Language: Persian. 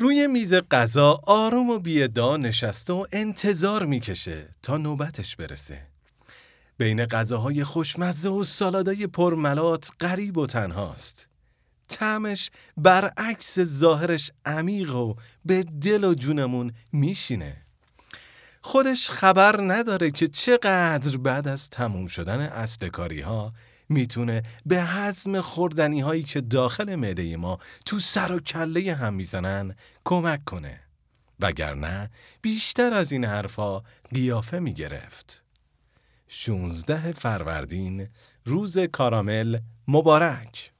روی میز غذا آروم و بیدا نشسته و انتظار می‌کشه تا نوبتش برسه. بین غذاهای خوشمزه و سالادای پرملات غریب و تنهاست. طعمش برعکس ظاهرش عمیق و به دل و جونمون میشینه. خودش خبر نداره که چقدر بعد از تموم شدن اصل کاری ها می‌تونه به حزم خوردنی هایی که داخل معده ما تو سر و کله هم می‌زنن کمک کنه. وگرنه بیشتر از این حرفا قیافه می‌گرفت. 16 فروردین روز کارامل مبارک